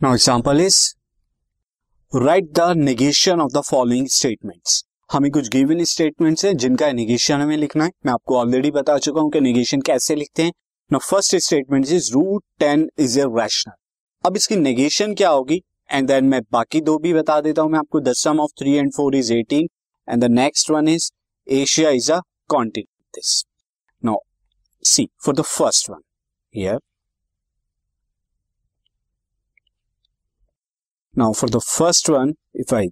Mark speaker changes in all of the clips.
Speaker 1: Now example is write the negation of the following statements हमें कुछ given statements हैं, जिनका नेगेशन हमें लिखना है। मैं आपको ऑलरेडी बता चुका हूँ कि नेगेशन कैसे लिखते हैं। Now first statement is root ten is a rational अब इसकी नेगेशन क्या होगी? एंड देन मैं बाकी दो भी बता देता हूँ। मैं आपको the sum of three and four is eighteen and the next one is Asia is a continent this now see for the first one here Now for the first one, if I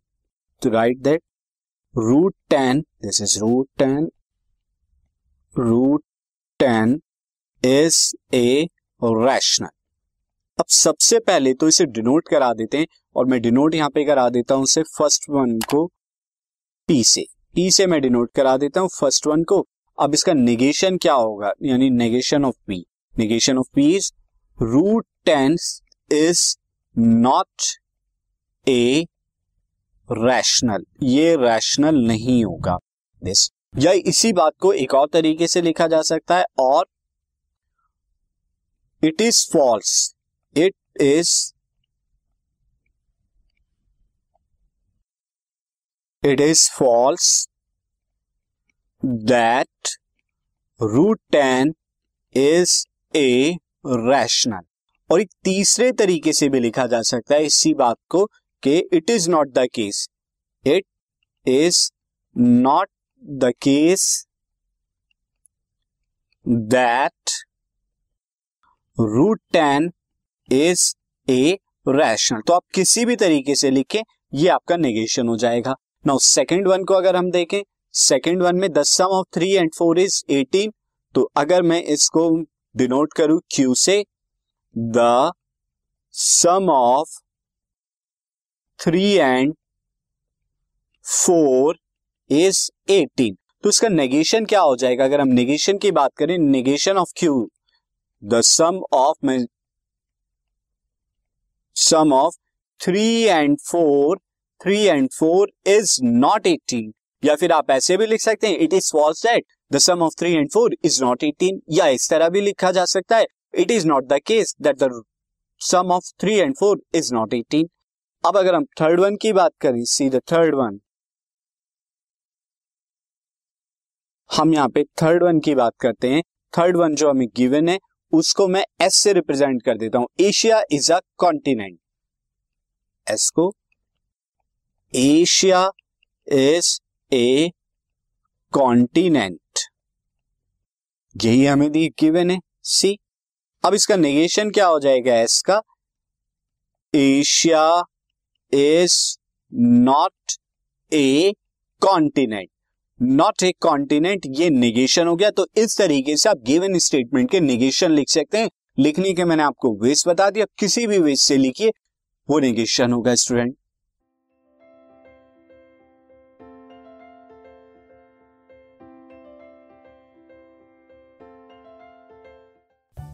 Speaker 1: write that root 10, this is root 10, root 10 is a rational. अब सबसे पहले तो इसे denote करा देते हैं और मैं डिनोट यहाँ पे करा देता हूँ से फ़र्स्ट वन को पी से। पी से मैं डिनोट करा देता हूँ फ़र्स्ट वन को। अब इसका नेगेशन क्या होगा? यानी negation of P negation of P is root ten is not a rational ये रैशनल नहीं होगा. दिस या इसी बात को एक और तरीके से लिखा जा सकता है और it is false it is it is false that root ten is a rational और एक तीसरे तरीके से भी लिखा जा सकता है इसी बात को कि it is not the case it is not the case that root ten is a rational तो आप किसी भी तरीके से लिखें, ये आपका नेगेशन हो जाएगा। नाउ सेकेंड वन को अगर हम देखें सेकेंड वन में the sum of three and four is eighteen तो अगर मैं इसको डिनोट करूँ क्यू से the sum of three and four is eighteen तो इसका नेगेशन क्या हो जाएगा? अगर हम नेगेशन की बात करें negation of Q the sum of sum of three and four three and four is not eighteen या फिर आप ऐसे भी लिख सकते हैं it is false that the sum of three and four is not eighteen या इस तरह भी लिखा जा सकता है it is not the case that the sum of three and four is not eighteen अब अगर हम थर्ड वन की बात करें सी द थर्ड वन हम यहाँ पे थर्ड वन की बात करते हैं। थर्ड वन जो हमें गिवन है, उसको मैं एस से रिप्रेजेंट कर देता हूँ। Asia is a continent S को एशिया इज़ ए कॉन्टिनेंट यही हमें दी गिवन है। सी अब इसका नेगेशन क्या हो जाएगा एस का? Asia is not a continent not a continent ये निगेशन हो गया तो इस तरीके से आप गिवन स्टेटमेंट के निगेशन लिख सकते हैं। लिखने के मैंने आपको वेस बता दिया, किसी भी वेस से लिखिए, वो निगेशन होगा student